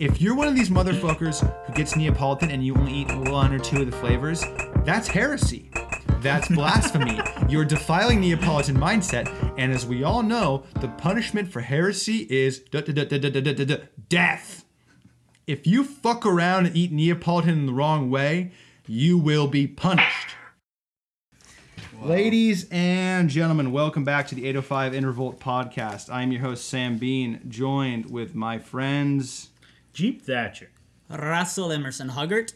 If you're one of these motherfuckers who gets Neapolitan and you only eat one or two of the flavors, that's heresy. That's blasphemy. You're defiling Neapolitan mindset, and as we all know, the punishment for heresy is death. If you fuck around and eat Neapolitan in the wrong way, you will be punished. Wow. Ladies and gentlemen, welcome back to the 805 Intervolt podcast. I'm your host, Sam Bean, joined with my friends. Jeep Thatcher. Russell Emerson Huggart.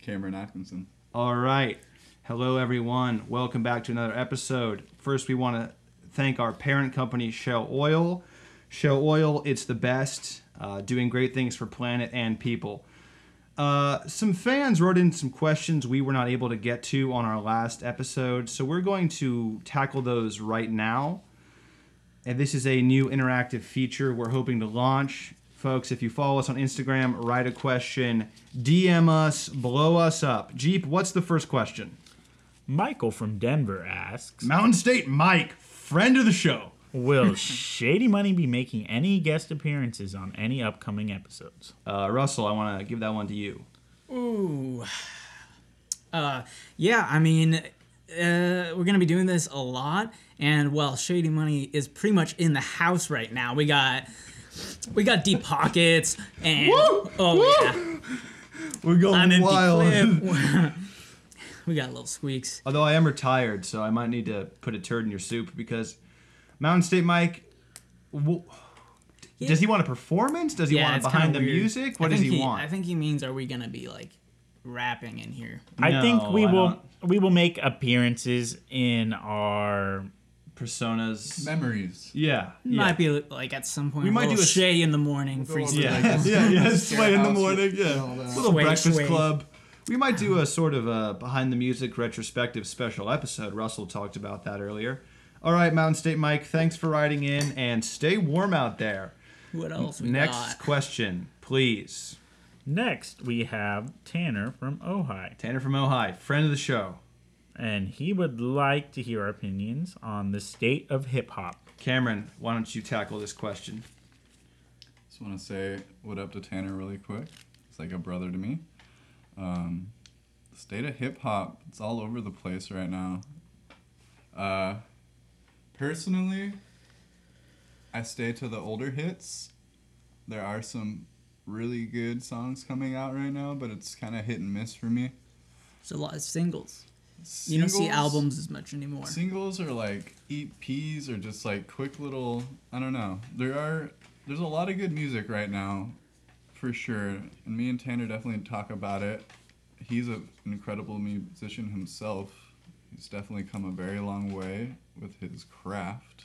Cameron Atkinson. All right. Hello, everyone. Welcome back to another episode. First, we want to thank our parent company, Shell Oil. Shell Oil, it's the best, uh, doing great things for planet and people. Uh, some fans wrote in some questions we were not able to get to on our last episode, so we're going to tackle those right now. And this is a new interactive feature we're hoping to launch. Folks, if you follow us on Instagram, write a question, DM us, blow us up. Jeep, what's the first question? Michael from Denver asks Mountain State Mike, friend of the show. Will Shady Money be making any guest appearances on any upcoming episodes? Uh, Russell, I want to give that one to you. Ooh. Uh, yeah, I mean, uh, we're gonna be doing this a lot, and well, Shady Money is pretty much in the house right now. We got, we got deep pockets, and oh yeah, We're going I'm empty clip. we got little squeaks. Although I am retired, so I might need to put a turd in your soup because Mountain State Mike. w Does he want a performance? Does he yeah, want it it's behind kinda the weird. music? What I does think he, want? I think he means, are we gonna be like rapping in here? I think No, we I will don't. we will make appearances in our Personas. Memories. Yeah. yeah. Might be like at some point. We We might might do a- Shay in the morning. freestyle. Yeah, yeah, yeah. Sway in the morning. Yeah, and little Sway, breakfast sway. club. We might do a sort of a behind the music retrospective special episode. Russell talked about that earlier. All right, Mountain State Mike, thanks for writing in, and stay warm out there. What else we Next got? question, please. next we have Tanner from Ojai. Tanner from Ojai, friend of the show. And he would like to hear our opinions on the state of hip hop. Cameron, why don't you tackle this question? Just want to say what up to Tanner really quick. It's like a brother to me. Um, the state of hip hop, it's all over the place right now. Uh, personally, I stay to the older hits. There are some really good songs coming out right now, but it's kind of hit and miss for me. It's a lot of singles. You don't see albums as much anymore. Singles are like EPs or just like quick little I don't know. There are there's a lot of good music right now, for sure. And me and Tanner definitely talk about it. He's a, an incredible musician himself. He's definitely come a very long way with his craft.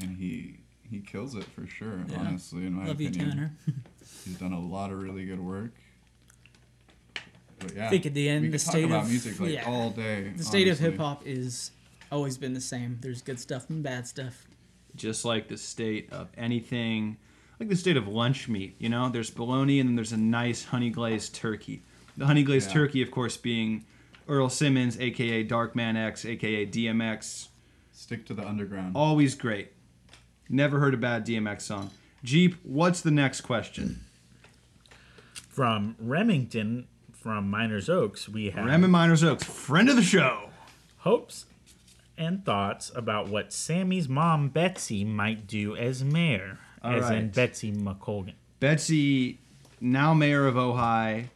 And he he kills it for sure, Yeah. honestly, in my Love you, opinion. Tanner. He's done a lot of really good work. But yeah, I think at the end, we the could talk state about of music like yeah, all day. the state of hip hop is always been the same. There's good stuff and bad stuff. Just like the state of anything, like the state of lunch meat, you know? There's bologna and then there's a nice honey glazed turkey. The honey glazed Yeah. turkey, of course, being Earl Simmons, aka Darkman X, aka DMX. Stick to the underground. Always great. Never heard a bad DMX song. Jeep, what's the next question? From Remington from Meiners Oaks, we have Rem and Meiners Oaks, friend of the show. hopes and thoughts about what Sammy's mom Betsy might do as mayor, All as in. Betsy McColgan. Betsy, now mayor of Ojai.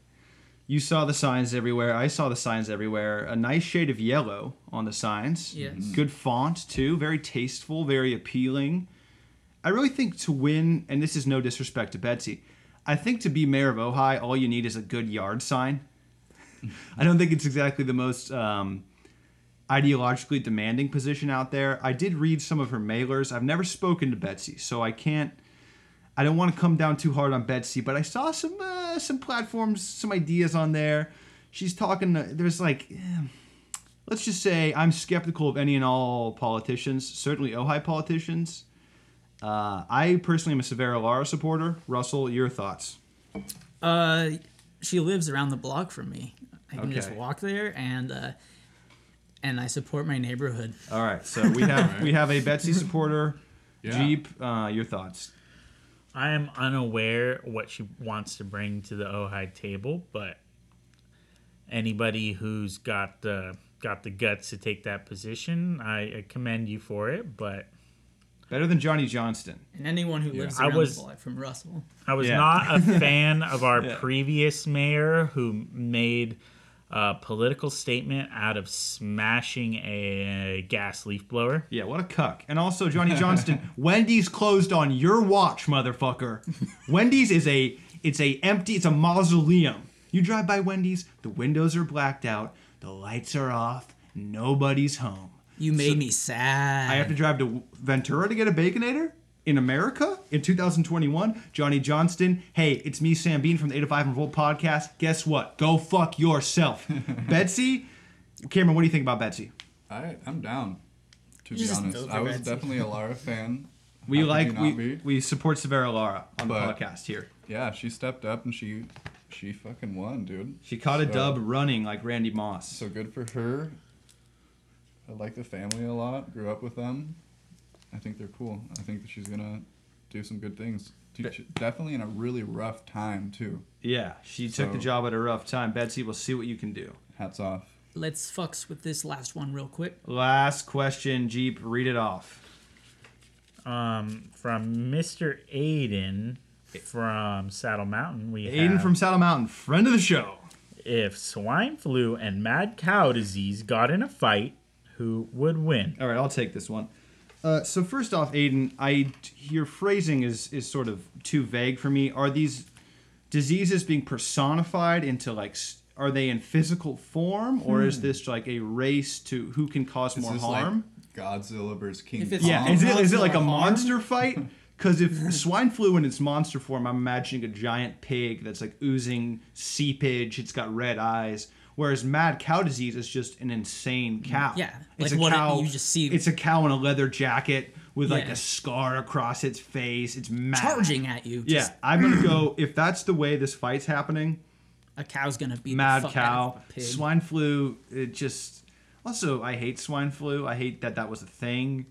You saw the signs everywhere. I saw the signs everywhere. A nice shade of yellow on the signs. Yes. Mm-hmm. Good font, too. Very tasteful, very appealing. I really think to win, and this is no disrespect to Betsy, I think to be mayor of Ojai, all you need is a good yard sign. I don't think it's exactly the most um, ideologically demanding position out there. I did read some of her mailers. I've never spoken to Betsy, so I can't. I don't want to come down too hard on Betsy, but I saw some uh, some platforms, some ideas on there. She's talking. To, there's like, let's just say I'm skeptical of any and all politicians, certainly Ojai politicians. Uh, I personally am a Severo Lara supporter. Russell, your thoughts? Uh, she lives around the block from me. I can just walk there and uh, and I support my neighborhood. All right, so we have we have a Betsy supporter. Yeah. Jeep, uh, your thoughts? I am unaware what she wants to bring to the Ojai table, but anybody who's got the got the guts to take that position, I, I commend you for it. But Better than Johnny Johnston. And anyone who lives I around was- the block from Russell. I was Yeah. not a fan of our Yeah. previous mayor who made a political statement out of smashing a gas leaf blower. Yeah, what a cuck. And also, Johnny Johnston, Wendy's closed on your watch, motherfucker. Wendy's is a it's a empty, it's a mausoleum. You drive by Wendy's, the windows are blacked out, the lights are off, nobody's home. You made me sad. I have to drive to Ventura to get a Baconator in America in 2021. Johnny Johnston, hey, it's me, Sam Bean from the 8 to 5 and Volt podcast. Guess what? Go fuck yourself. Betsy, Cameron, what do you think about Betsy? I I'm down. To be honest, I was Betsy. definitely a Lara fan. We How like we, be? we support Severo Lara on But- the podcast here. Yeah, she stepped up and she she fucking won, dude. She caught a dub running like Randy Moss. So good for her. I like the family a lot. Grew up with them. I think they're cool. I think that she's gonna do some good things. Teach, definitely in a really rough time too. yeah, she took the job at a rough time. Betsy, we'll see what you can do. Hats off. Let's fucks with this last one real quick. Last question, Jeep, read it off. Um, from Mr. Aiden from Saddle Mountain, we Aiden have, from Saddle Mountain, friend of the show. if swine flu and mad cow disease got in a fight, who would win? All right, I'll take this one. Uh, so first off, Aiden, I your phrasing is is sort of too vague for me. Are these diseases being personified into like? s- Are they in physical form, or is this like a race to who can cause Is more this harm? like Godzilla versus King If it's- Kong? Yeah, is it is it like a harm? monster fight? Because if swine flu in its monster form, I'm imagining a giant pig that's like oozing seepage. It's got red eyes. Whereas mad cow disease is just an insane cow. Yeah, it's like a what it- cow. you just see- It's a cow in a leather jacket with like a scar across its face. It's mad. Charging at you. Yeah, I'm gonna go. If that's the way this fight's happening, A cow's gonna be mad the fuck cow, out of a pig. swine flu. It just also I hate swine flu. I hate that that was a thing.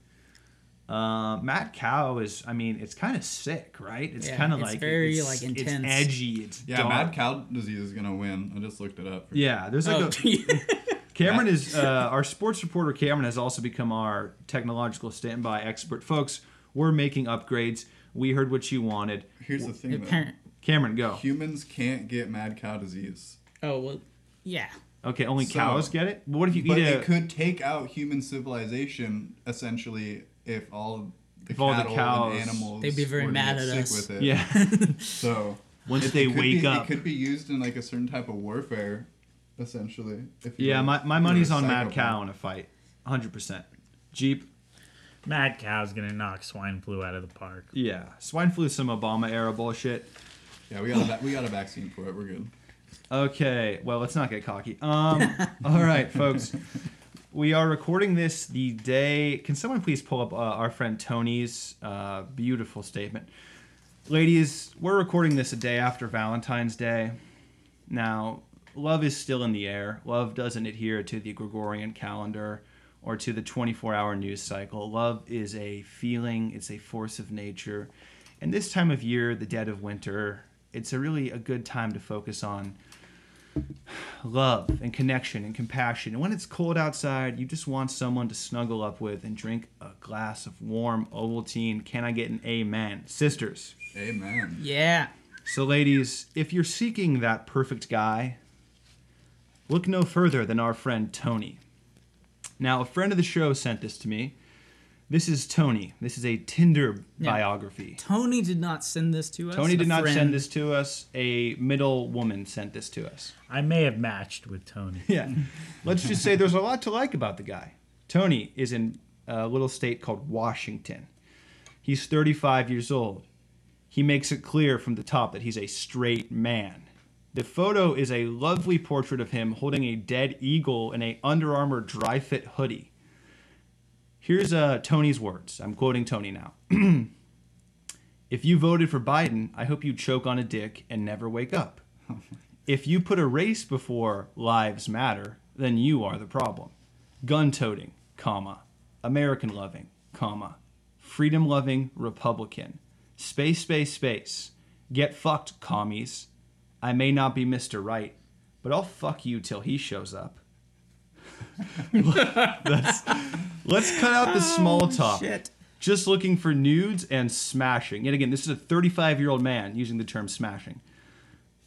Uh, mad cow is. I mean, it's kind of sick, right? It's Yeah, kind of like very, it's, like, It's intense. edgy. It's Yeah, dark. mad cow disease is gonna win. I just looked it up. For Yeah, there's like Oh, a Cameron is uh, our sports reporter. Cameron has also become our technological standby expert. Folks, we're making upgrades. We heard what you wanted. Here's the thing, though. Cameron, go. Humans can't get mad cow disease. Oh well, yeah. Okay, only So- cows get it. What if you But eat a? it could take out human civilization essentially if all the If all the cows- and animals They'd be very mad get at us. with it. yeah. So Once it- they it could wake be, up. it could be used in like a certain type of warfare, essentially. If you Yeah, were- my, my money's on Mad. Cow in a fight. 100%. Jeep, Mad cow's gonna knock swine flu out of the park. yeah. Swine flu, some Obama era bullshit. Yeah, we got a we got a vaccine for it. We're good. Okay, well, let's not get cocky. Um, all right, folks. We are recording this the day. Can someone please pull up uh, our friend Tony's uh, beautiful statement? Ladies, we're recording this a day after Valentine's Day. Now, love is still in the air. Love doesn't adhere to the Gregorian calendar or to the 24 hour news cycle. Love is a feeling, it's a force of nature. And this time of year, the dead of winter, it's a really a good time to focus on love and connection and compassion. And when it's cold outside, you just want someone to snuggle up with and drink a glass of warm Ovaltine. Can I get an amen? Sisters. Amen. Yeah. So, ladies, if you're seeking that perfect guy, look no further than our friend Tony. Now, a friend of the show sent this to me. This is Tony. This is a Tinder Yeah. biography. Tony did not send this to us. Tony did not friend- send this to us. A middle woman sent this to us. I may have matched with Tony. Yeah. Let's just say there's a lot to like about the guy. Tony is in a little state called Washington. He's 35 years old. He makes it clear from the top that he's a straight man. The photo is a lovely portrait of him holding a dead eagle in a Under Armour dry fit hoodie. Here's uh, Tony's words. I'm quoting Tony now. if you voted for Biden, I hope you choke on a dick and never wake up. If you put a race before lives matter, then you are the problem. Gun toting, comma, American loving, comma, freedom loving Republican, Space, space, space. Get fucked, commies. I may not be Mr. Right, but I'll fuck you till he shows up. let's, let's cut out the small oh, talk. shit. Just looking for nudes and smashing. Yet again, this is a 35 year old man using the term smashing.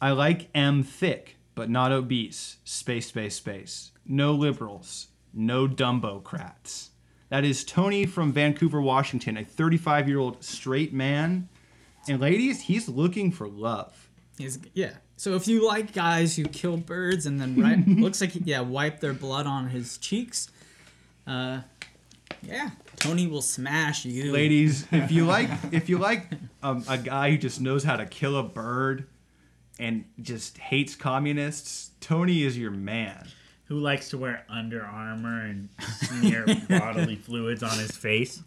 I like M thick, but not obese. Space, space, space. No liberals. No Dumbo-crats. That is Tony from Vancouver, Washington, a 35 year old straight man. And ladies, he's looking for love. He's, yeah. So if you like guys who kill birds and then right, looks like yeah wipe their blood on his cheeks, uh, yeah, Tony will smash you. Ladies, if you like, if you like um, a guy who just knows how to kill a bird and just hates communists, Tony is your man. Who likes to wear Under Armour and smear bodily fluids on his face?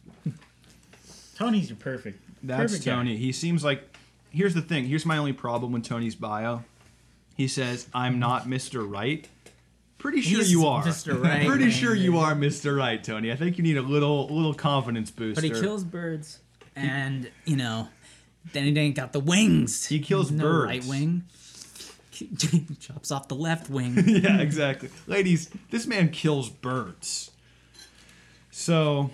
Tony's your perfect. That's perfect guy. Tony. He seems like. Here's the thing. Here's my only problem with Tony's bio. He says, "I'm not Mr. Right." Pretty sure He's you are. Mr. Right, Pretty man. sure you are Mr. Right, Tony. I think you need a little little confidence booster. but he kills birds, and you know, then he ain't got the wings. He kills no birds. Right wing. Chops off the left wing. yeah, exactly. Ladies, this man kills birds. So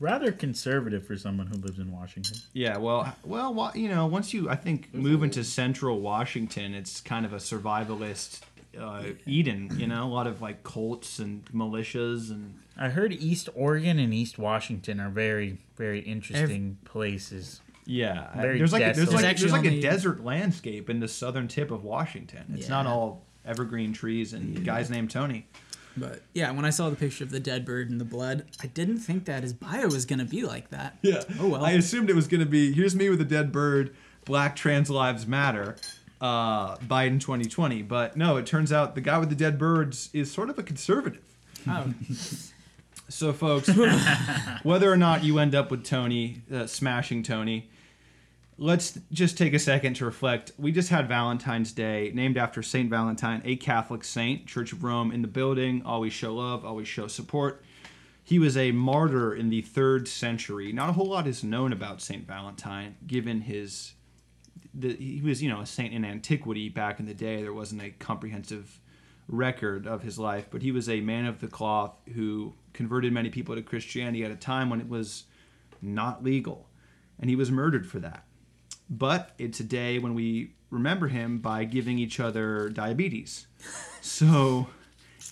Rather conservative for someone who lives in Washington. Yeah, well, well, you know, once you, I think, move into central Washington, it's kind of a survivalist uh, Eden. You know, a lot of like cults and militias, and I heard East Oregon and East Washington are very, very interesting places. yeah, Very there's like a, there's like There's there's like a desert landscape in the southern tip of Washington. It's not all evergreen trees and guys named Tony. But yeah, when I saw the picture of the dead bird and the blood, I didn't think that his bio was gonna be like that. Yeah. Oh well. I assumed it was going to be here's me with a dead bird, Black Trans Lives Matter, uh, Biden 2020. But no, it turns out the guy with the dead birds is sort of a conservative. Oh, So, folks, whether or not you end up with Tony, uh, smashing Tony, let's just take a second to reflect. We just had Valentine's Day, named after Saint Valentine, a Catholic saint, Church of Rome in the building. Always show love, always show support. He was a martyr in the third century. Not a whole lot is known about Saint Valentine, given his. The, he was, you know, a saint in antiquity back in the day. There wasn't a comprehensive record of his life, but he was a man of the cloth who converted many people to Christianity at a time when it was not legal, and he was murdered for that. But it's a day when we remember him by giving each other diabetes. So,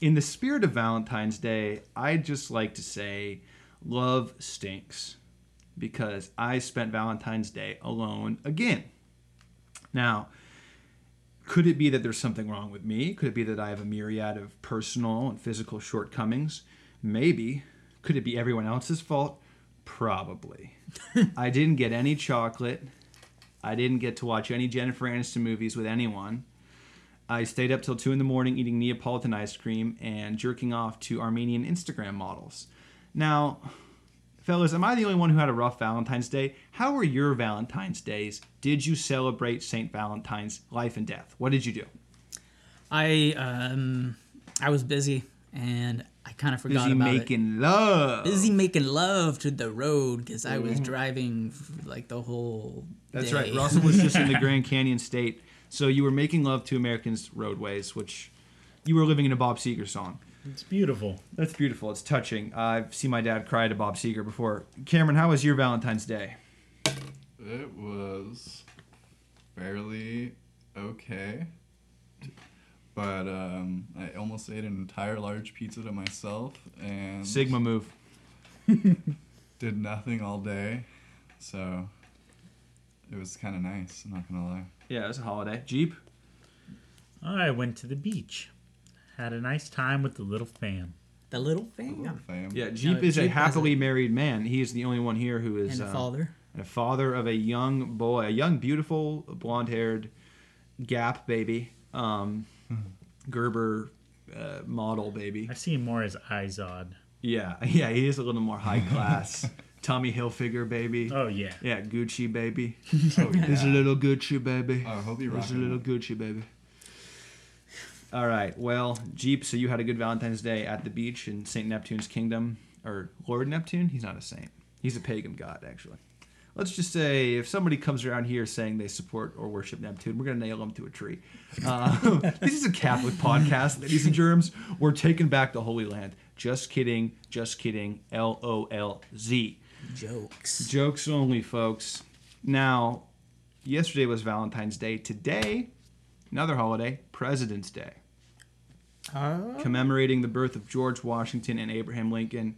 in the spirit of Valentine's Day, I'd just like to say love stinks because I spent Valentine's Day alone again. Now, could it be that there's something wrong with me? Could it be that I have a myriad of personal and physical shortcomings? Maybe. Could it be everyone else's fault? Probably. I didn't get any chocolate. I didn't get to watch any Jennifer Aniston movies with anyone. I stayed up till 2 in the morning eating Neapolitan ice cream and jerking off to Armenian Instagram models. Now, fellas, am I the only one who had a rough Valentine's Day? How were your Valentine's days? Did you celebrate St. Valentine's life and death? What did you do? I um, I was busy and I kind of forgot Busy about it. making love. Busy making love to the road because I was mm-hmm. driving like the whole. That's day. right. Russell was just in the Grand Canyon State. So you were making love to Americans' roadways, which you were living in a Bob Seger song. It's beautiful. That's beautiful. It's touching. I've seen my dad cry to Bob Seger before. Cameron, how was your Valentine's Day? It was fairly okay. But um, I almost ate an entire large pizza to myself and Sigma move. did nothing all day. So it was kind of nice, I'm not going to lie. Yeah, it was a holiday. Jeep. I went to the beach. Had a nice time with the little fam. The little A thing. little fam. Yeah, Jeep No, is a Jeep has happily a- married man. He is the only one here who is And a uh, father. a father of a young boy, a young, beautiful, blonde-haired Gap baby, um, Gerber uh, model baby. I see him more as Izod. Yeah, yeah, he is a little more high class. Tommy Hilfiger baby. Oh yeah. Yeah, Gucci baby. Oh, yeah. He's a little Gucci baby. Oh, I hope you He's a little. Gucci baby. All right. Well, Jeep. So you had a good Valentine's Day at the beach in Saint Neptune's kingdom, or Lord Neptune. He's not a saint. He's a pagan god, actually. Let's just say if somebody comes around here saying they support or worship Neptune, we're gonna nail them to a tree. Uh, this is a Catholic podcast, ladies and germs. We're taking back the Holy Land. Just kidding, just kidding. L O L Z. Jokes. Jokes only, folks. Now, yesterday was Valentine's Day. Today, another holiday, President's Day, Uh, commemorating the birth of George Washington and Abraham Lincoln,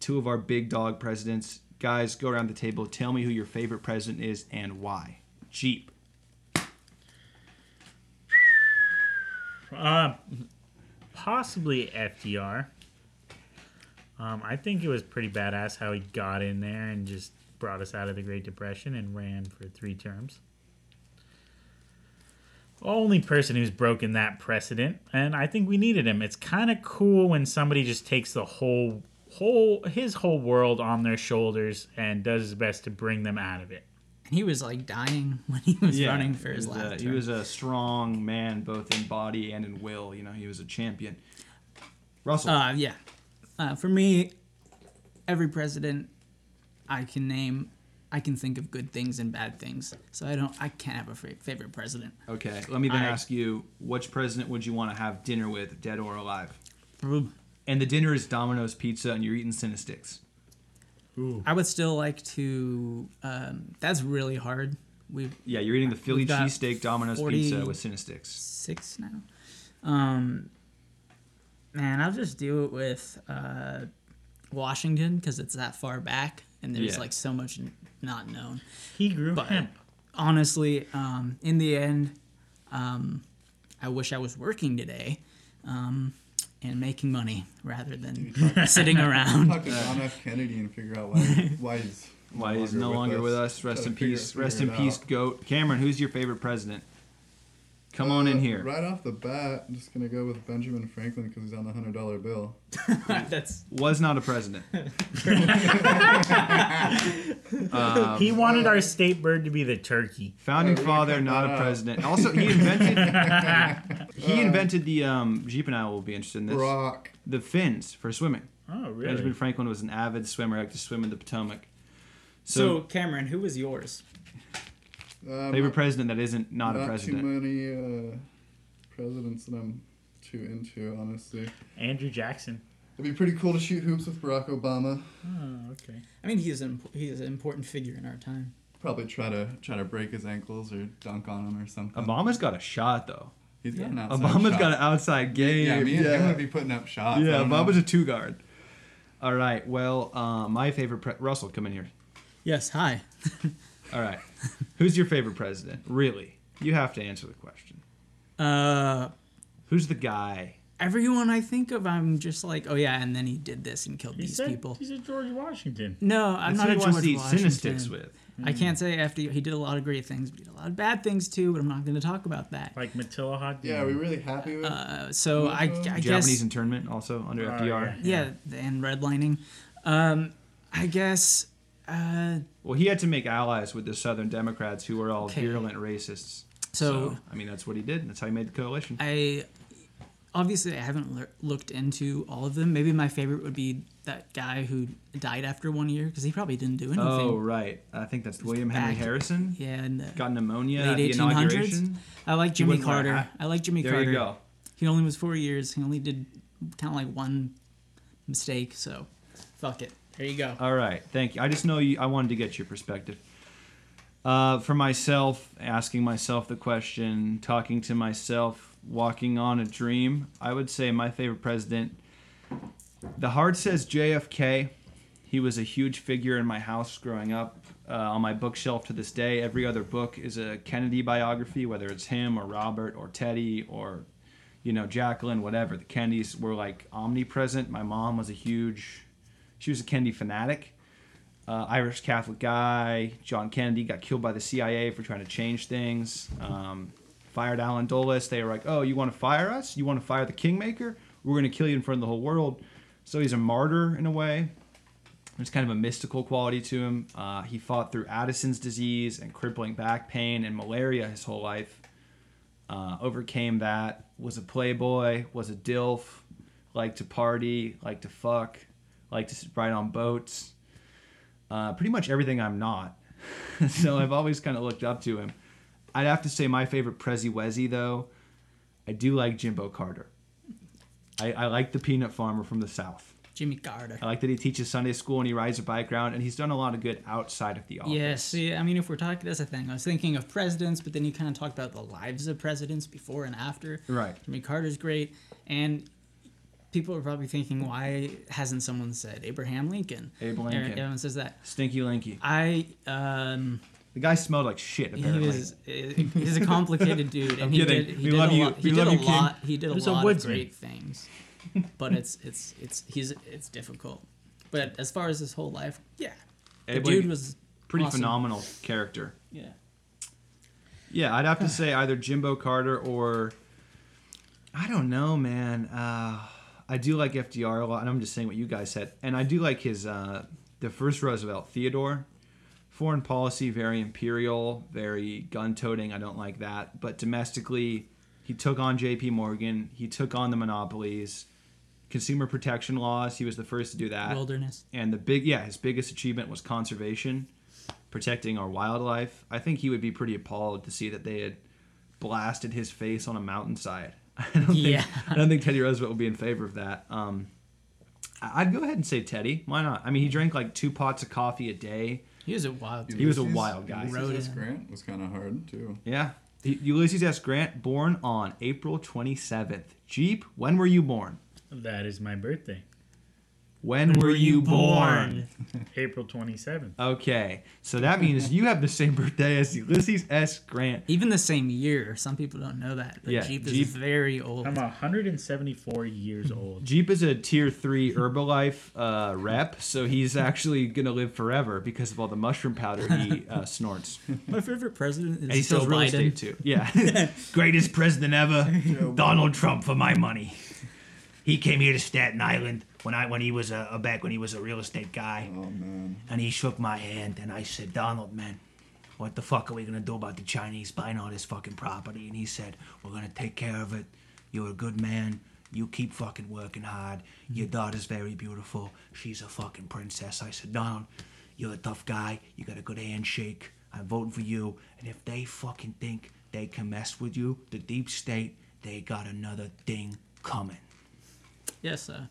two of our big dog presidents. Guys, go around the table. Tell me who your favorite president is and why. Jeep. Uh, possibly FDR. Um, I think it was pretty badass how he got in there and just brought us out of the Great Depression and ran for three terms. Only person who's broken that precedent, and I think we needed him. It's kind of cool when somebody just takes the whole, whole, his whole world on their shoulders and does his best to bring them out of it. and he was like dying when he was running for his he was, a, last he term. was a strong man, both in body and in will. You know, he was a champion. Russell. Uh, yeah. Uh, for me, every president I can name, I can think of good things and bad things. So I don't, I can't have a favorite president. okay, let me then I- ask you, which president would you want to have dinner with, dead or alive? Ooh. And the dinner is Domino's Pizza, and you're eating Cinnastix. Ooh. I would still like to. Um, that's really hard. We've Yeah, you're eating the Philly cheesesteak Domino's 40 Pizza with Cinnastix. six now. Um, man, I'll just do it with uh, Washington because it's that far back and there's Yeah. like so much n- not known. He grew But hemp. honestly, um, in the end, um, I wish I was working today um, and making money rather than sitting around. Talk to John F. Kennedy and figure out why, why he's Why he's no longer with us. Rest in peace. Rest in peace, out. goat. Cameron, who's your favorite president? Come on in Uh, here. Right off the bat, I'm just gonna go with Benjamin Franklin because he's on the hundred dollar bill. That's Was not a president. Um, he wanted our state bird to be the turkey. Founding Oh, father, not a president. Also, he invented. he invented the um, Jeep and I will be interested in this. Brock. The fins for swimming. Oh, really? Benjamin Franklin was an avid swimmer. Liked to swim in the Potomac. so, So, Cameron, who was yours? Um, favorite president that isn't not, a president. too president. many uh, presidents that I'm too into, honestly. Andrew Jackson. It'd be pretty cool to shoot hoops with Barack Obama. Oh, okay. I mean, he's an imp- he's an important figure in our time. Probably try to try to break his ankles or dunk on him or something. Obama's got a shot though. He's got an Yeah. outside Obama's shot. got an outside game. Yeah, me and him yeah. would be putting up shots. Yeah, don't know. Obama's a two guard. All right. Well, uh, my favorite pre- Russell, come in here. Yes. Hi. All right. Who's your favorite president? Really? You have to answer the question. Uh, Who's the guy? everyone I think of, I'm just like, oh yeah, and then he did this and killed He these said, people. He said George Washington. No, I'm That's not who a he wants George to eat Washington. Cinnastix with. I can't say after he did a lot of great things, but he did a lot of bad things too. But I'm not going to talk about that. Like Matilda Hot. Yeah, are we really happy with? Uh, so I, I Japanese guess internment also under Oh, FDR. yeah, and redlining. Um, I guess uh, Well, he had to make allies with the Southern Democrats who were all Okay. virulent racists. so. I mean, that's what he did. That's how he made the coalition. I obviously I haven't lear- looked into all of them. Maybe my favorite would be that guy who died after one year because he probably didn't do anything. oh, right. I think that's William Henry back- Harrison. Yeah, the Got pneumonia at the 1800s. inauguration. I like Jimmy wouldn't wear a Carter. hat. I like Jimmy There Carter. you go. He only was four years. He only did kind of like one mistake. So, fuck it. There you go. All right, thank you. I just know you. I wanted to get your perspective. Uh, for myself, asking myself the question, talking to myself, walking on a dream. I would say my favorite president. The heart says JFK. He was a huge figure in my house growing up. Uh, on my bookshelf to this day, every other book is a Kennedy biography, whether it's him or Robert or Teddy or, you know, Jacqueline, whatever. The Kennedys were like omnipresent. My mom was a huge, she was a Kennedy fanatic. Uh, Irish Catholic guy. John Kennedy got killed by the CIA for trying to change things. Um, fired Allen Dulles. They were like, "Oh, you want to fire us? You want to fire the Kingmaker? We're going to kill you in front of the whole world." So he's a martyr in a way. There's kind of a mystical quality to him. Uh, he fought through Addison's disease and crippling back pain and malaria his whole life. Uh, overcame that. Was a playboy. Was a dilf. Liked to party. Liked to fuck. Liked to ride on boats. Uh, pretty much everything I'm not. so I've always kind of looked up to him. I'd have to say my favorite Prezi Wezi though. I do like Jimbo Carter. I, I like the peanut farmer from the south. Jimmy Carter. I like that he teaches Sunday school and he rides a bike around, and he's done a lot of good outside of the office. Yeah, see, I mean, if we're talking, that's a thing. I was thinking of presidents, but then you kind of talked about the lives of presidents before and after. Right. Jimmy Carter's great, and people are probably thinking, why hasn't someone said Abraham Lincoln? Abe Everyone- Lincoln. Everyone says that. Stinky Linky. I um, The guy smelled like shit. he Apparently. was he's a complicated dude, and he kidding. did he We did love a you. lot. He We did love a you, King. lot. He did a He's a lot of great things, but it's it's it's he's it's difficult. But as far as his whole life, yeah, the dude was pretty awesome. phenomenal character. Yeah. Yeah, I'd have to say either Jimbo Carter or I don't know, man. Uh, I do like FDR a lot, and I'm just saying what you guys said. And I do like his uh, the first Roosevelt, Theodore. Foreign policy very imperial, very gun-toting. I don't like that. But domestically, he took on J.P. Morgan. He took on the monopolies, consumer protection laws. He was the first to do that. Wilderness. And the big, yeah, his biggest achievement was conservation, protecting our wildlife. I think he would be pretty appalled to see that they had blasted his face on a mountainside. I don't think, I don't think Teddy Roosevelt would be in favor of that. Um, I- I'd go ahead and say Teddy. Why not? I mean, he drank like two pots of coffee a day. He was a wild dude. He was a wild guy. Ulysses S. Grant was kind of hard too. Yeah. U- Ulysses S. Grant, born on April 27th. Jeep, when were you born? That is my birthday, When, were you born? April 27th. Okay, so that means you have the same birthday as Ulysses S. Grant. Even the same year. Some people don't know that. But Yeah, Jeep is very old. I'm 174 years old. Jeep is a tier three Herbalife uh, rep, so he's actually gonna live forever because of all the mushroom powder he uh, snorts. My favorite president is And he Joe sells real Biden. estate too. Yeah, greatest president ever, Donald Trump for my money. He came here to Staten Island when I when he was a, a back when he was a real estate guy, Oh man. and he shook my hand, and I said, Donald, man. What the fuck are we gonna do about the Chinese buying all this fucking property? And he said, We're gonna take care of it. You're a good man. You keep fucking working hard. Your mm-hmm. daughter's very beautiful. She's a fucking princess. I said, Donald, you're a tough guy. You got a good handshake. I'm voting for you. And if they fucking think they can mess with you, the deep state, they got another thing coming. Yes, uh,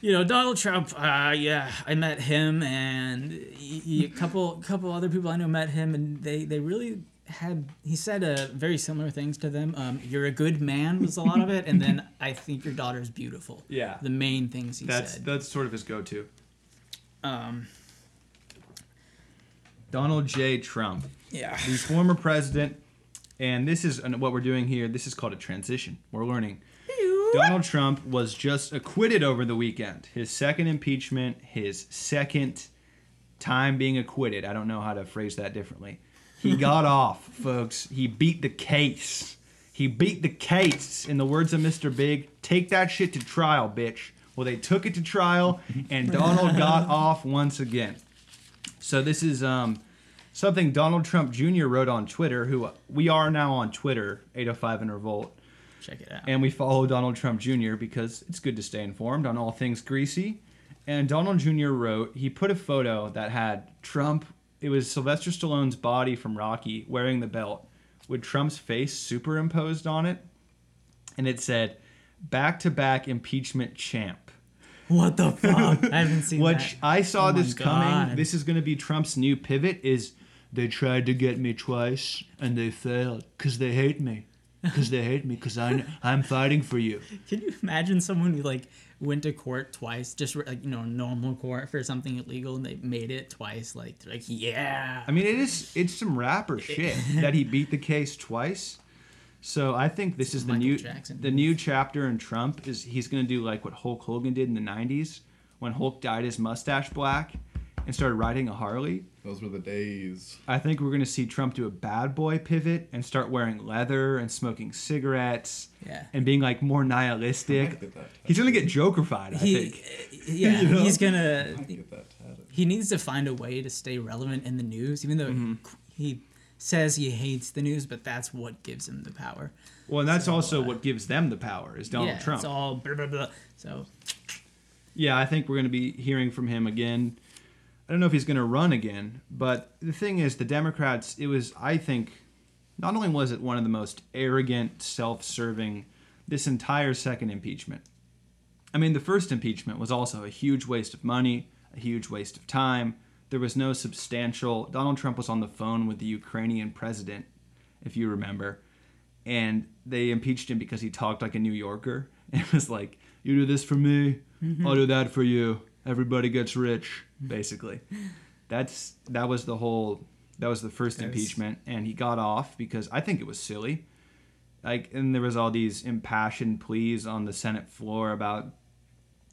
you know Donald Trump. Uh, yeah, I met him, and a couple couple other people I know met him, and they they really had. He said uh, very similar things to them. Um, You're a good man was a lot of it, and then I think your daughter's beautiful. Yeah. the main things he That's said. that's that's sort of his go-to. Um, Donald J. Trump. yeah. the former president, and this is what we're doing here. This is called a transition. We're learning. Donald Trump was just acquitted over the weekend. His second impeachment, his second time being acquitted. I don't know how to phrase that differently. He got off, folks. He beat the case. He beat the case. In the words of Mr. Big, take that shit to trial, bitch. Well, they took it to trial, and Donald got off once again. So this is um, something Donald Trump Jr. wrote on Twitter. Who we are now on Twitter, 805 and Revolt, Check it out. and we follow Donald Trump Jr. because it's good to stay informed on all things greasy. And Donald Jr. wrote he put a photo that had Trump. It was Sylvester Stallone's body from Rocky wearing the belt with Trump's face superimposed on it, and it said, "Back-to-back impeachment champ." what the fuck? I haven't seen Which that. I saw Oh this coming. This is going to be Trump's new pivot. Is they tried to get me twice and they failed because they hate me. Because they hate me. Because I I'm fighting for you. Can you imagine someone who like went to court twice, just like you know normal court for something illegal, and they made it twice? Like like yeah. I mean, it is it's some rapper shit that he beat the case twice. So I think this is the Michael new Jackson. the new chapter in Trump is he's going to do like what Hulk Hogan did in the '90s when Hulk dyed his mustache black and started riding a Harley. Those were the days. I think we're going to see Trump do a bad boy pivot and start wearing leather and smoking cigarettes Yeah. and being like more nihilistic. might get that He's going to get Jokerfied, I He, think. yeah, You know? he's gonna. I might get that tatted. He needs to find a way to stay relevant in the news, even though Mm-hmm. he says he hates the news, but that's what gives him the power. Well, and that's So, also uh, what gives them the power is Donald yeah, Trump. It's all blah blah blah. So Yeah, I think we're going to be hearing from him again. I don't know if he's going to run again, but the thing is, the Democrats, it was, I think, not only was it one of the most arrogant, self serving, this entire second impeachment. I mean, the first impeachment was also a huge waste of money, a huge waste of time. There was no substantial. Donald Trump was on the phone with the Ukrainian president, if you remember, and they impeached him because he talked like a New Yorker. and was like, you do this for me, I'll mm-hmm. do that for you. Everybody gets rich, basically. That's that was the whole. That was the first Yes. impeachment, and he got off because I think it was silly. Like, and there was all these impassioned pleas on the Senate floor about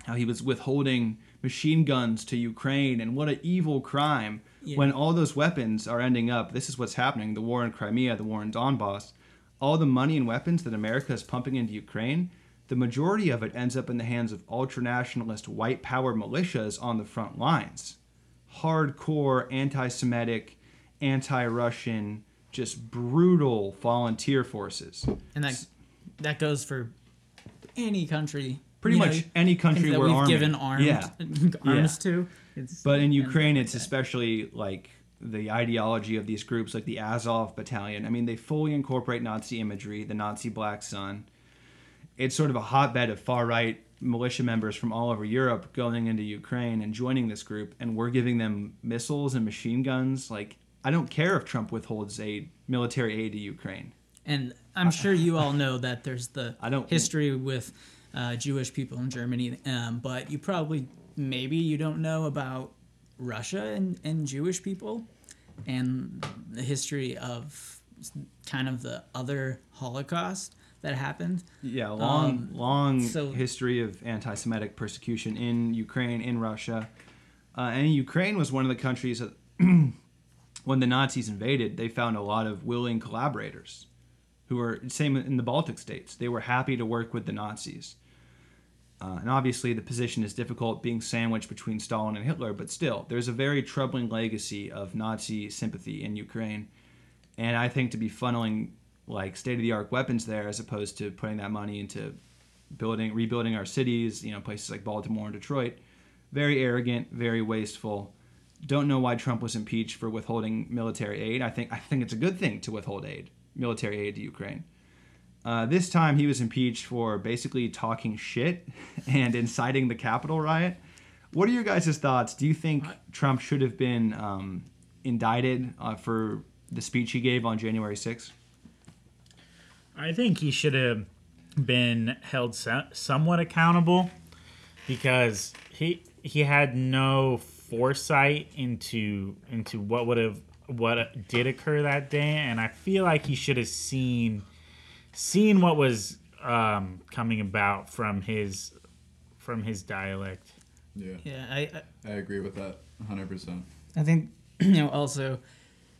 how he was withholding machine guns to Ukraine and what an evil crime Yeah. when all those weapons are ending up. This is what's happening the war in Crimea, the war in Donbass. All the money and weapons that America is pumping into Ukraine, the majority of it ends up in the hands of ultra nationalist white power militias on the front lines. Hardcore anti Semitic, anti Russian, just brutal volunteer forces. and that that goes for any country. Pretty much any country that we're we've arming. given armed Yeah. arms to. It's, But in Ukraine, it's especially like the ideology of these groups, like the Azov Battalion. I mean, they fully incorporate Nazi imagery, the Nazi Black Sun. It's sort of a hotbed of far right militia members from all over Europe going into Ukraine and joining this group, and we're giving them missiles and machine guns. Like, I don't care if Trump withholds aid, military aid to Ukraine. And I'm sure you all know that there's the I don't- history with uh, Jewish people in Germany, um, but you probably maybe you don't know about Russia and, and Jewish people and the history of kind of the other Holocaust that happened. Yeah, long, Um, long so- history of anti-Semitic persecution in Ukraine, in Russia, uh, and Ukraine was one of the countries that, when the Nazis invaded, they found a lot of willing collaborators, who were same in the Baltic states. They were happy to work with the Nazis, uh, and obviously the position is difficult, being sandwiched between Stalin and Hitler. But still, there's a very troubling legacy of Nazi sympathy in Ukraine, and I think to be funneling like state of the art weapons there as opposed to putting that money into building rebuilding our cities, you know, places like Baltimore and Detroit. Very arrogant, very wasteful. Don't know why Trump was impeached for withholding military aid. I think I think it's a good thing to withhold aid, military aid to Ukraine. Uh, this time he was impeached for basically talking shit and inciting the Capitol riot. What are your guys' thoughts? Do you think Trump should have been um, indicted uh, for the speech he gave on January 6th? I think he should have been held somewhat accountable because he he had no foresight into into what would have what did occur that day, and I feel like he should have seen seen what was um, coming about from his from his dialect. Yeah, Yeah, I, I I agree with that 100%. I think you know also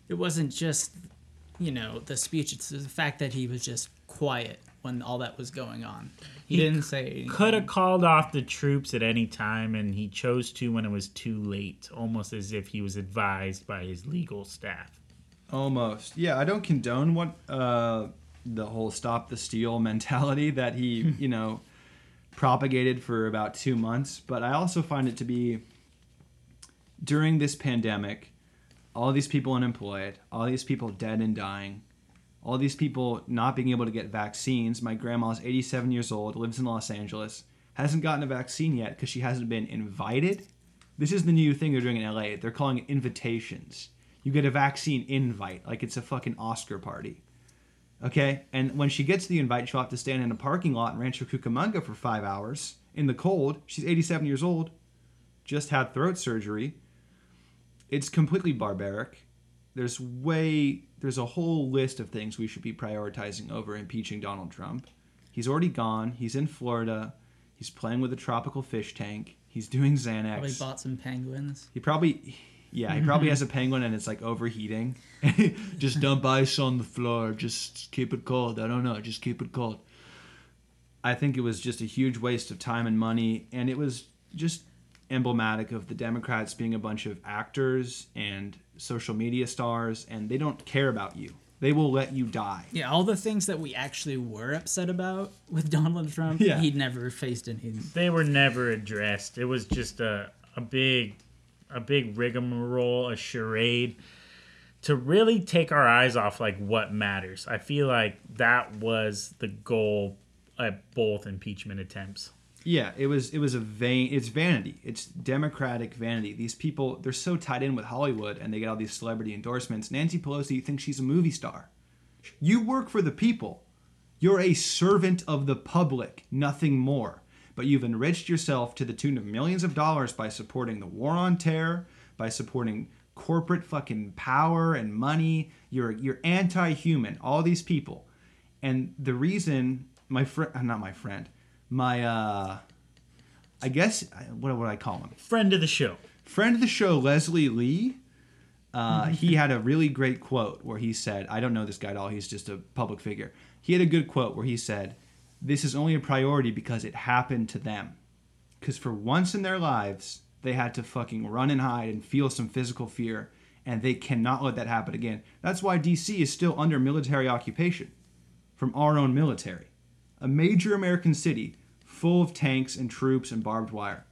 it wasn't just you know the speech it's the fact that he was just quiet when all that was going on he, He didn't say anything. Could have called off the troops at any time, and he chose to when it was too late, almost as if he was advised by his legal staff. Almost. Yeah, I don't condone what uh, the whole stop the steal mentality that he, you know, propagated for about two months. But I also find it to be during this pandemic, all these people unemployed, all these people dead and dying, all these people not being able to get vaccines. My grandma's 87 years old, lives in Los Angeles, hasn't gotten a vaccine yet because she hasn't been invited. This is the new thing they're doing in LA. They're calling it invitations. You get a vaccine invite, like it's a fucking Oscar party. Okay? And when she gets the invite, she'll have to stand in a parking lot in Rancho Cucamonga for five hours in the cold. She's 87 years old, just had throat surgery. It's completely barbaric. There's way, there's a whole list of things we should be prioritizing over impeaching Donald Trump. He's already gone. He's in Florida. He's playing with a tropical fish tank. He's doing Xanax. probably bought some penguins He probably, yeah, he probably has a penguin and it's like overheating. just dump ice on the floor. Just keep it cold. I don't know. Just keep it cold. I think it was just a huge waste of time and money, and it was just emblematic of the Democrats being a bunch of actors and social media stars, and they don't care about you. They will let you die. yeah all the things that we actually were upset about with donald trump Yeah. he'd never faced any They were never addressed. It was just a, a big a big rigmarole, a charade to really take our eyes off like what matters. I feel like that was the goal at both impeachment attempts. Yeah, it was it was a vain it's vanity. It's democratic vanity. These people they're so tied in with Hollywood and they get all these celebrity endorsements. Nancy Pelosi thinks she's a movie star. You work for the people. You're a servant of the public, nothing more. But you've enriched yourself to the tune of millions of dollars by supporting the war on terror, by supporting corporate fucking power and money. You're you're anti-human. All these people. And the reason my friend not my friend my uh I guess what would I call him? Friend of the show. Friend of the show, Leslie Lee. Uh, he had a really great quote where he said, I don't know this guy at all, he's just a public figure. He had a good quote where he said, This is only a priority because it happened to them. Because for once in their lives, they had to fucking run and hide and feel some physical fear, and they cannot let that happen again. That's why DC is still under military occupation from our own military a major American city full of tanks and troops and barbed wire.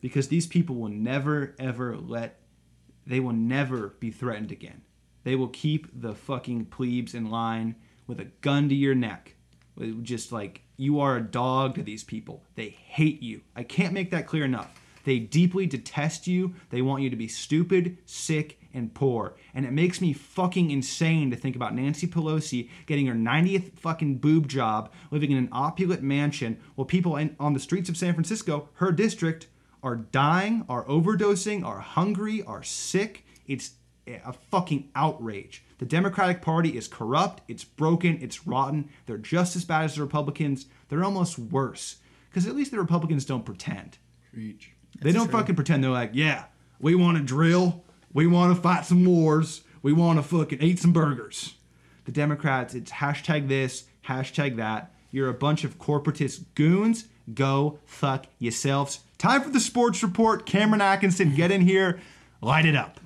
Because these people will never, ever let, they will never be threatened again. They will keep the fucking plebes in line with a gun to your neck. Just like, you are a dog to these people. They hate you. I can't make that clear enough. They deeply detest you. They want you to be stupid, sick, and poor. And it makes me fucking insane to think about Nancy Pelosi getting her 90th fucking boob job, living in an opulent mansion, while people in, on the streets of San Francisco, her district, are dying, are overdosing, are hungry, are sick. It's a fucking outrage. The Democratic Party is corrupt, it's broken, it's rotten. They're just as bad as the Republicans. They're almost worse. Because at least the Republicans don't pretend. Preach. They don't fucking pretend. They're like, yeah, we want to drill. We want to fight some wars. We want to fucking eat some burgers. The Democrats, it's hashtag this, hashtag that. You're a bunch of corporatist goons. Go fuck yourselves. Time for the sports report. Cameron Atkinson, get in here. Light it up.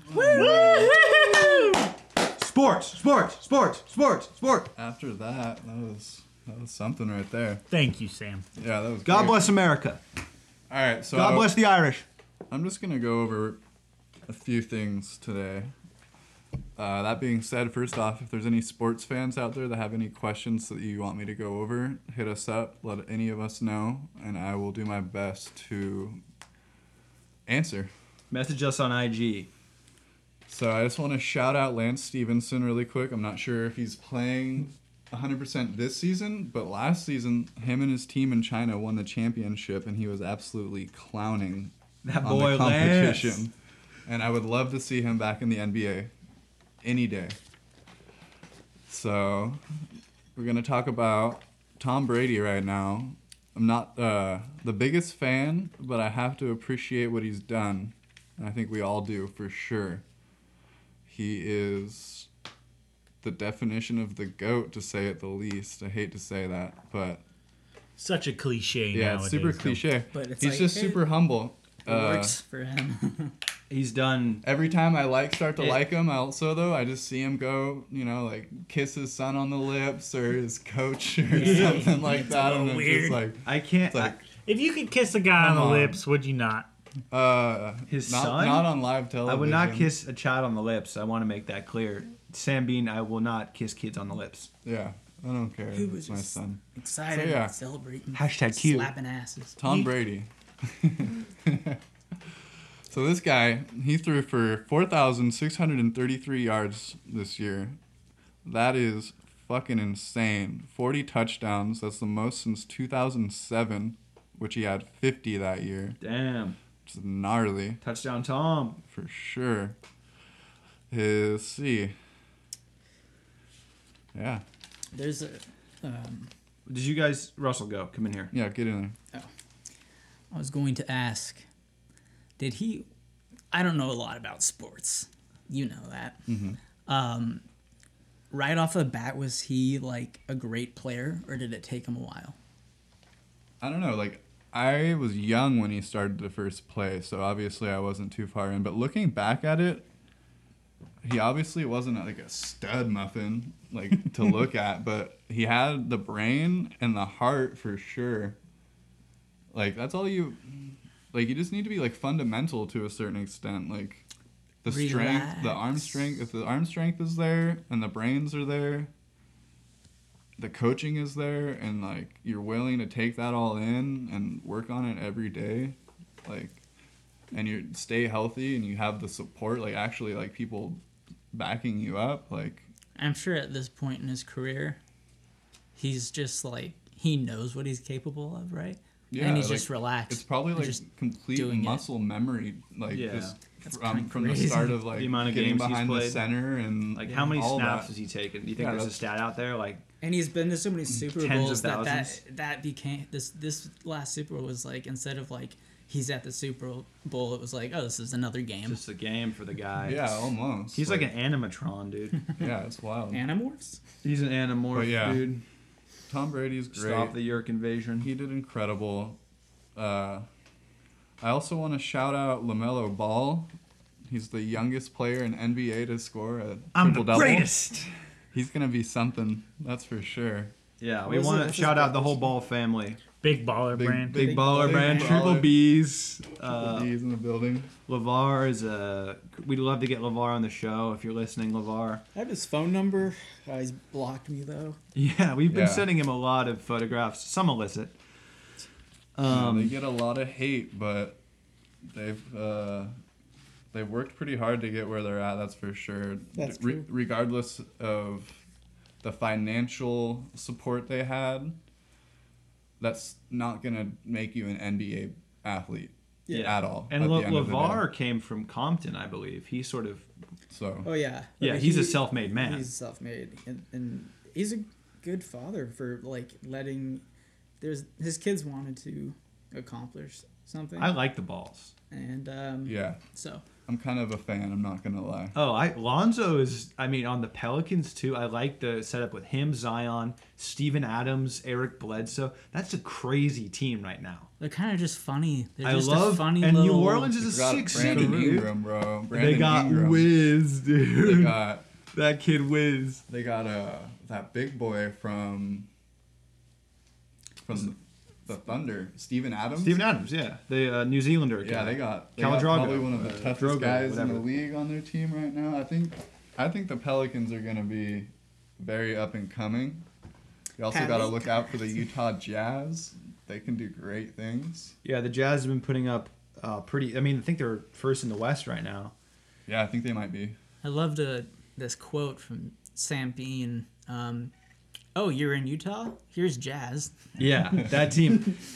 Sports, sports, sports, sports, sports. After that, that was that was something right there. Thank you, Sam. Yeah, that was. God great. bless America. All right, so God bless the Irish. I'm just gonna go over a few things today. Uh, that being said, first off, if there's any sports fans out there that have any questions that you want me to go over, hit us up. Let any of us know, and I will do my best to answer. Message us on IG. So I just want to shout out Lance Stephenson really quick. I'm not sure if he's playing 100% this season, but last season, him and his team in China won the championship, and he was absolutely clowning That on boy the competition. Lance. And I would love to see him back in the NBA any day. So we're gonna talk about Tom Brady right now. I'm not uh, the biggest fan, but I have to appreciate what he's done. And I think we all do for sure. He is the definition of the goat, to say it the least. I hate to say that, but Such a cliche yeah, nowadays. it's super cliche. But it's he's like, just it- super humble. It Uh, works for him. He's done. Every time I like start to It- like him, I also though I just see him go, you know, like kiss his son on the lips or his coach or Yeah, something like it's a that, little and it's weird. just like, I can't. it's like, If you could kiss a guy on the on. lips, would you not? uh, His not, son? not on live I, television. I would not kiss a child on the lips. I want to make that clear. Sam Bean, I will not kiss kids on the lips. Yeah, I don't care. He It's was my son, Excited, So, yeah. celebrating, Hashtag cute. slapping asses. Tom Brady. so this guy, he threw for four thousand six hundred and thirty-three yards this year. That is fucking insane. Forty touchdowns. That's the most since two thousand seven, which he had fifty that year. Damn. Which is gnarly Touchdown, Tom. for sure. His see. Yeah, There's a. Um, Did you guys, Russell, go? Come in here. yeah. Get in there. I was going to ask, did he? I don't know a lot about sports. You know that. Um, right off the bat, was he like a great player, or did it take him a while? I don't know. Like I was young when he started the first play, so obviously I wasn't too far in. But looking back at it, he obviously wasn't like a stud muffin like to look at, but he had the brain and the heart for sure. Like that's all you. like you just need to be like fundamental to a certain extent. Like the strength, the arm strength. If the arm strength is there and the brains are there, the coaching is there, and like you're willing to take that all in and work on it every day, like, and you stay healthy and you have the support, like actually like people backing you up, like I'm sure at this point in his career, he's just like he knows what he's capable of, right? Yeah, and he's like, just relaxed. It's probably like just complete doing it. muscle memory, like Yeah. just That's from, kinda the start of like The amount of getting games he's behind the center and Like how many snaps that. has he taken? Do you think Yeah, there's a stat out there? Like and he's been to so many Super Tens of Bowls that, that that became this this last Super Bowl was like instead of like he's at the Super Bowl, it was like oh this is another game. just a game for the guy. Yeah, almost. He's like, an animatron, dude. yeah, it's wild. Animorphs. He's an animorph, But yeah, dude. Tom Brady's great. Stop the Yeerk invasion. He did incredible. Uh, I also want to shout out LaMelo Ball. He's the youngest player in NBA to score a I'm the triple double. greatest. He's gonna be something, that's for sure. Yeah, we want to shout out the whole? Ball family. Big baller Big- brand. Big, Big baller baller, brand, baller. triple B's. Triple B's in the building. LaVar is a. We'd love to get LaVar on the show if you're listening, LaVar. I have his phone number. Uh, he's blocked me though. Yeah, we've been Yeah. sending him a lot of photographs, some illicit. Yeah, they Um, get a lot of hate, but they've uh, they've worked pretty hard to get where they're at. That's for sure. That's Re- true. regardless of the financial support they had, that's not gonna make you an NBA athlete Yeah. at all. and at La- the end of the day. LaVar came from Compton, I believe. He sort of. So Oh yeah. Yeah, But he's a self-made man. He's self-made, and, and he's a good father for like letting. There's his kids wanted to accomplish something, I like the balls. and um, yeah, so I'm kind of a fan. I'm not gonna lie. Oh, I Lonzo is. I mean, on the Pelicans too. I like the setup with him, Zion, Steven Adams, Eric Bledsoe. That's a crazy team right now. they're kind of just funny. They're I just love a funny and New Orleans is a They got six seed. dude. Ingram, bro. Brandon They got Ingram. Wiz, dude. They got that kid Wiz. they got uh that big boy from from the, the Thunder, Steven Adams. Steven Adams, yeah, the uh, New Zealander. Yeah, they got they got probably one of the uh, toughest Drogo, guys in the league on their team right now. I think I think the Pelicans are gonna be very up and coming. You also got to look out for the Utah Jazz. They can do great things. Yeah, the Jazz have been putting up uh, pretty. I mean, I think they're first in the West right now. Yeah, I think they might be. I loved uh, this quote from Sam Bean. Um, oh, you're in Utah? Here's Jazz. Yeah, that team.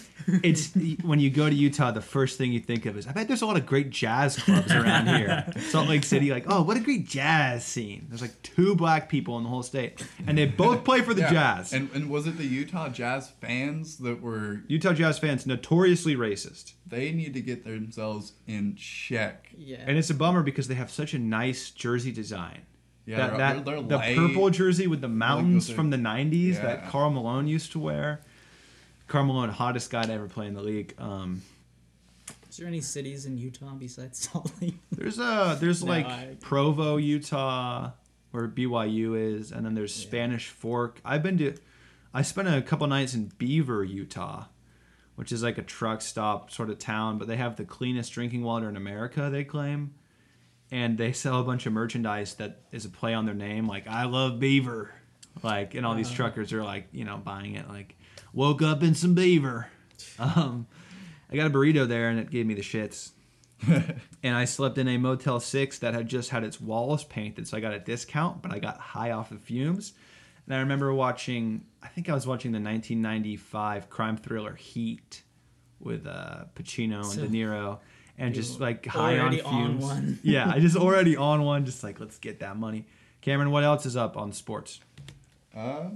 It's when you go to Utah, the first thing you think of is, I bet there's a lot of great jazz clubs around here. Salt Lake City, like, oh, what a great jazz scene. There's like two black people in the whole state, and they both play for the Yeah. Jazz. And and was it the Utah Jazz fans that were? Utah Jazz fans notoriously racist, They need to get themselves in check. Yeah. and it's a bummer because they have such a nice jersey design. Yeah, that, they're, that they're, they're the light. purple jersey with the mountains they're- from the '90s that Yeah. Karl Malone used to wear. Karl Malone, hottest guy to ever play in the league. Um, Is there any cities in Utah besides Salt Lake? There's a there's No, like I- Provo, Utah, where BYU is, and then there's Spanish Fork. I've been to, I spent a couple nights in Beaver, Utah, which is like a truck stop sort of town, but they have the cleanest drinking water in America. They claim, and they sell a bunch of merchandise that is a play on their name, like "I love Beaver," like, and all these truckers are like, you know, buying it, like, "Woke up in some beaver." Um, I got a burrito there, and it gave me the shits and I slept in a Motel 6 that had just had its walls painted, so I got a discount, but I got high off the fumes. And I remember watching, I think I was watching the 1995 crime thriller Heat with uh, Pacino and So De Niro, and you just like high on already on fumes. one. yeah, I just already on one, just like let's get that money. Cameron, what else is up on sports? Uh,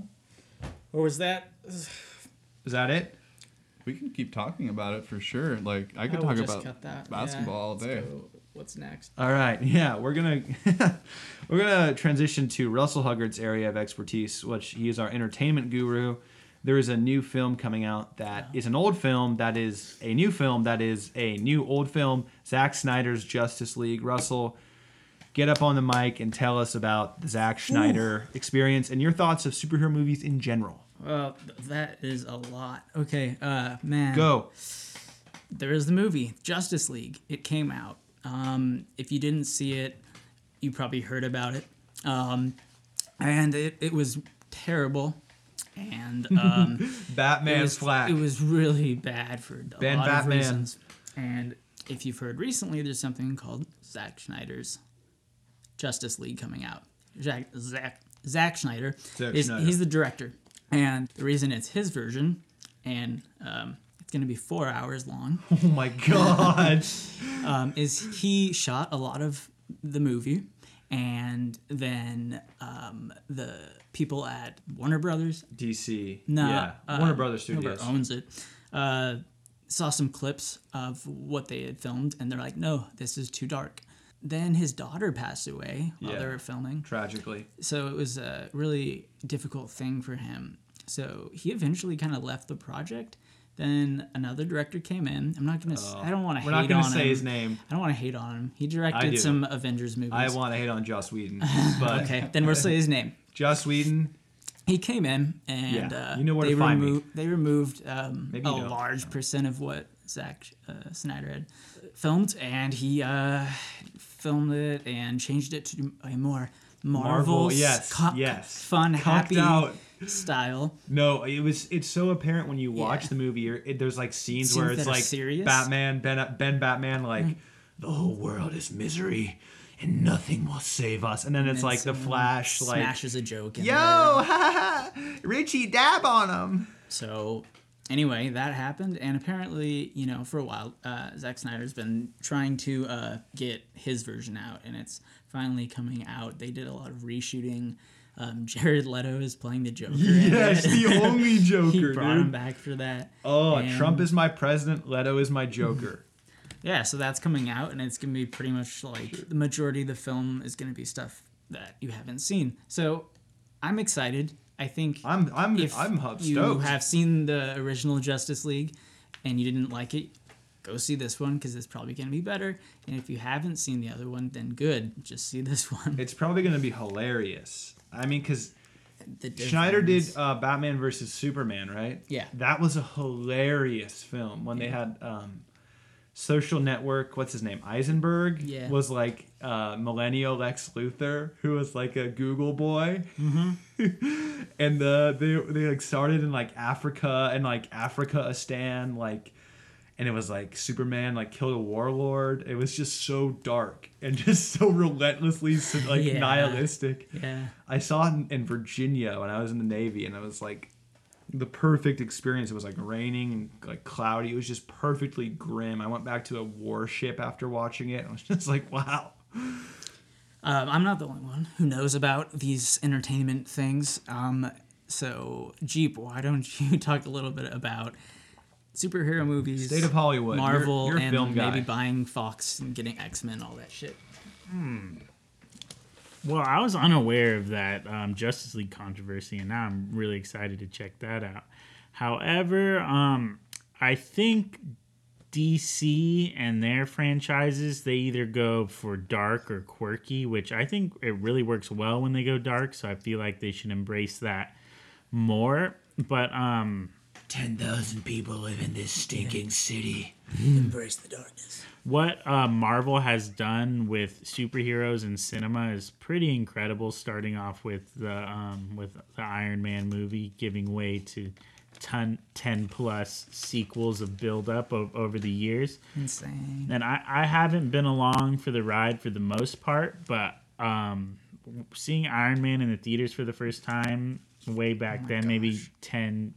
Or was that? Is that it? we can keep talking about it for sure. Like I could I talk about cut that. basketball all day. What's next? All right, yeah, we're gonna we're gonna transition to Russell Huggard's area of expertise, which he is our entertainment guru. There is a new film coming out that is an old film that is a new film that is a new old film. Zack Snyder's Justice League. Russell, get up on the mic and tell us about the Zack Schneider experience and your thoughts of superhero movies in general. Well, that is a lot. Okay, uh, man. Go. there is the movie Justice League. It came out. Um, if you didn't see it, you probably heard about it. Um, and it, it was terrible. And um, it, Batman was, flag. it was really bad for a Ben lot Batman. of reasons. And if you've heard recently, there's something called Zack Snyder's Justice League coming out. Zack, Zack, Zack Schneider, Zack is, Snyder. he's the director. And the reason it's his version, and um, it's going to be four hours long, oh my god. um, is he shot a lot of the movie, and then um, the people at Warner Brothers, DC. no, Yeah. uh, Warner Brothers Studios. owns it, uh, saw some clips of what they had filmed, and they're like, "No, this is too dark." Then his daughter passed away while Yeah. they were filming, Tragically. so it was a really difficult thing for him. So he eventually kind of left the project. Then another director came in. I'm not gonna. s I don't want to We're hate not gonna on say him. his name. I don't want to hate on him. He directed some Avengers movies. I want to hate on Joss Whedon. But Okay, then we'll say his name. Joss Whedon, He came in and Yeah, uh, you know where they to find me. removed they removed um, a don't. large percent of what Zack uh, Snyder had filmed, and he uh, filmed it and changed it to a more Marvel, Marvel, yes, yes. fun, happy out. Style. No, it was. It's so apparent when you watch Yeah. the movie. It, there's like scenes, Scenes where it's like serious? Batman, Ben, Ben Batman, like the whole world is misery and nothing will save us. And then it's And like the Flash, like smashes a joke. In yo, ha, ha, ha, Richie, dab on him. So anyway, that happened, and apparently, you know, for a while, uh, Zack Snyder's been trying to uh, get his version out, and it's finally coming out. They did a lot of reshooting. Um, Jared Leto is playing the Joker. Yes, the only Joker. he brought him back for that. Oh, And- Trump is my president. Leto is my Joker. Yeah, so that's coming out, and it's gonna be pretty much like the majority of the film is gonna be stuff that you haven't seen. So I'm excited. I think I'm, I'm, if I'm stoked. you have seen the original Justice League and you didn't like it, go see this one because it's probably going to be better. And if you haven't seen the other one, then good, just see this one. it's probably gonna be hilarious. I mean, because Schneider did uh, Batman versus Superman, right? Yeah. That was a hilarious film when they had um, Social Network. What's his name? Eisenberg. Yeah. Was like uh, millennial Lex Luthor, who was like a Google boy. Mm-hmm. and the they they like started in like Africa and like Africa-istan like. And it was like Superman like killed a warlord. It was just so dark and just so relentlessly like Yeah. nihilistic. Yeah. I saw it in, in Virginia when I was in the Navy, and it was like the perfect experience. It was like raining and like cloudy. It was just perfectly grim. I went back to a warship after watching it. I was just like, wow. Um, I'm not the only one who knows about these entertainment things. Um, so, Jeep, why don't you talk a little bit about superhero movies, State of Hollywood. You're- Marvel, you're a and maybe buying Fox and getting X Men, all that shit? Hmm. Well, I was unaware of that um, Justice League controversy, and now I'm really excited to check that out. However, um, I think DC and their franchises they either go for dark or quirky, which I think it really works well when they go dark. So I feel like they should embrace that more. But um, 10,000 people live in this stinking city. Embrace the darkness. what uh, Marvel has done with superheroes in cinema is pretty incredible. Starting off with the um, with the Iron Man movie, giving way to ton, ten plus sequels of build up o- over the years. Insane. And I, I haven't been along for the ride for the most part, but um, seeing Iron Man in the theaters for the first time way back then, maybe 10,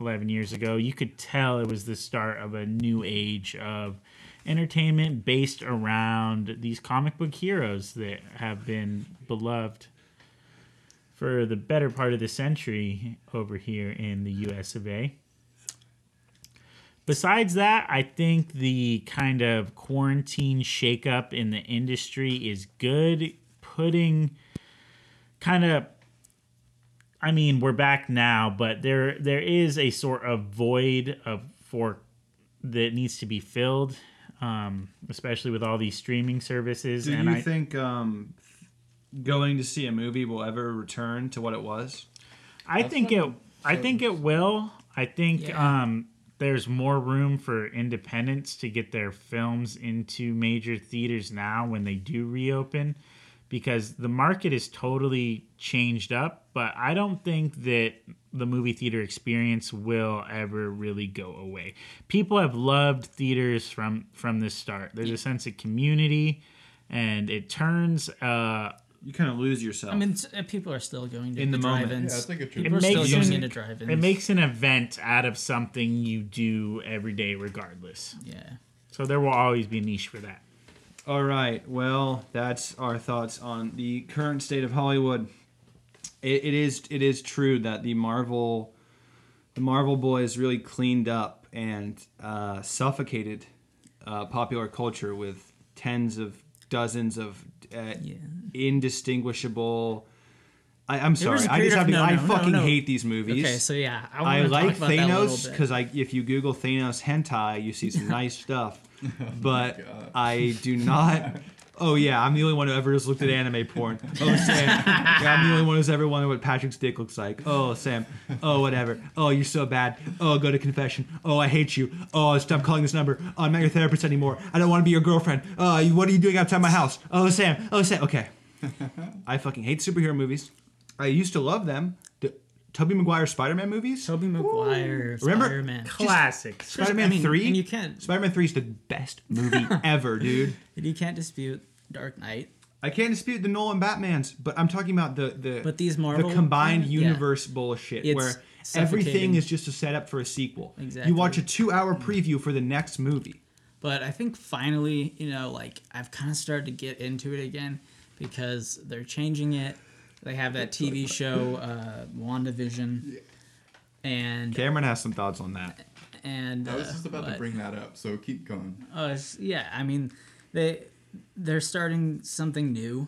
11 years ago, you could tell it was the start of a new age of entertainment based around these comic book heroes that have been beloved for the better part of the century over here in the US of A. Besides that, I think the kind of quarantine shakeup in the industry is good. Putting kind of I mean, we're back now, but there there is a sort of void of for that needs to be filled, um, especially with all these streaming services. Do and you I, think um, going to see a movie will ever return to what it was? I think it. I think it will. I think Yeah. um, there's more room for independents to get their films into major theaters now when they do reopen because the market is totally changed up but i don't think that the movie theater experience will ever really go away people have loved theaters from from the start there's a sense of community and it turns uh You kind of lose yourself. I mean, uh, people are still going to In the moment. drive-ins. Yeah, it's like a people trip. are It still makes going you- into drive-ins. it makes an event out of something you do every day regardless yeah. so there will always be a niche for that All right. Well, that's our thoughts on the current state of Hollywood. It, it is it is true that the Marvel the Marvel boys really cleaned up and uh, suffocated uh, popular culture with tens of dozens of uh, Yeah. indistinguishable. I, I'm sorry. I just have to, no, I no, no, fucking no. hate these movies. Okay, so yeah, I, I like talk about that a little Thanos because I if you Google Thanos hentai, you see some nice stuff. Oh but God. I do not. Oh yeah, I'm the only one who ever just looked at anime porn. Oh Sam, yeah, I'm the only one who's ever wondered what Patrick's dick looks like. Oh Sam, oh whatever. Oh you're so bad. Oh go to confession. Oh I hate you. Oh stop calling this number. Oh, I'm not your therapist anymore. I don't want to be your girlfriend. Oh what are you doing outside my house? Oh Sam. Oh Sam. Okay. I fucking hate superhero movies. I used to love them. The Tobey Maguire Spider-Man movies. Tobey Maguire, Remember- Spider-Man. classic Spider-Man I mean, three. and you can't Spider-Man three is the best movie ever, dude. And you can't dispute Dark Knight. I can't dispute the Nolan Batmans, but I'm talking about the the But these Marvel- the combined yeah. universe bullshit It's where everything is just a setup for a sequel. Exactly. You watch a two-hour mm. preview for the next movie. But I think finally, you know, like I've kind of started to get into it again because they're changing it. They have that TV show, uh, WandaVision, and Cameron has some thoughts on that. and I was uh, just about to bring that up, so keep going. Uh, yeah, I mean, they they're starting something new,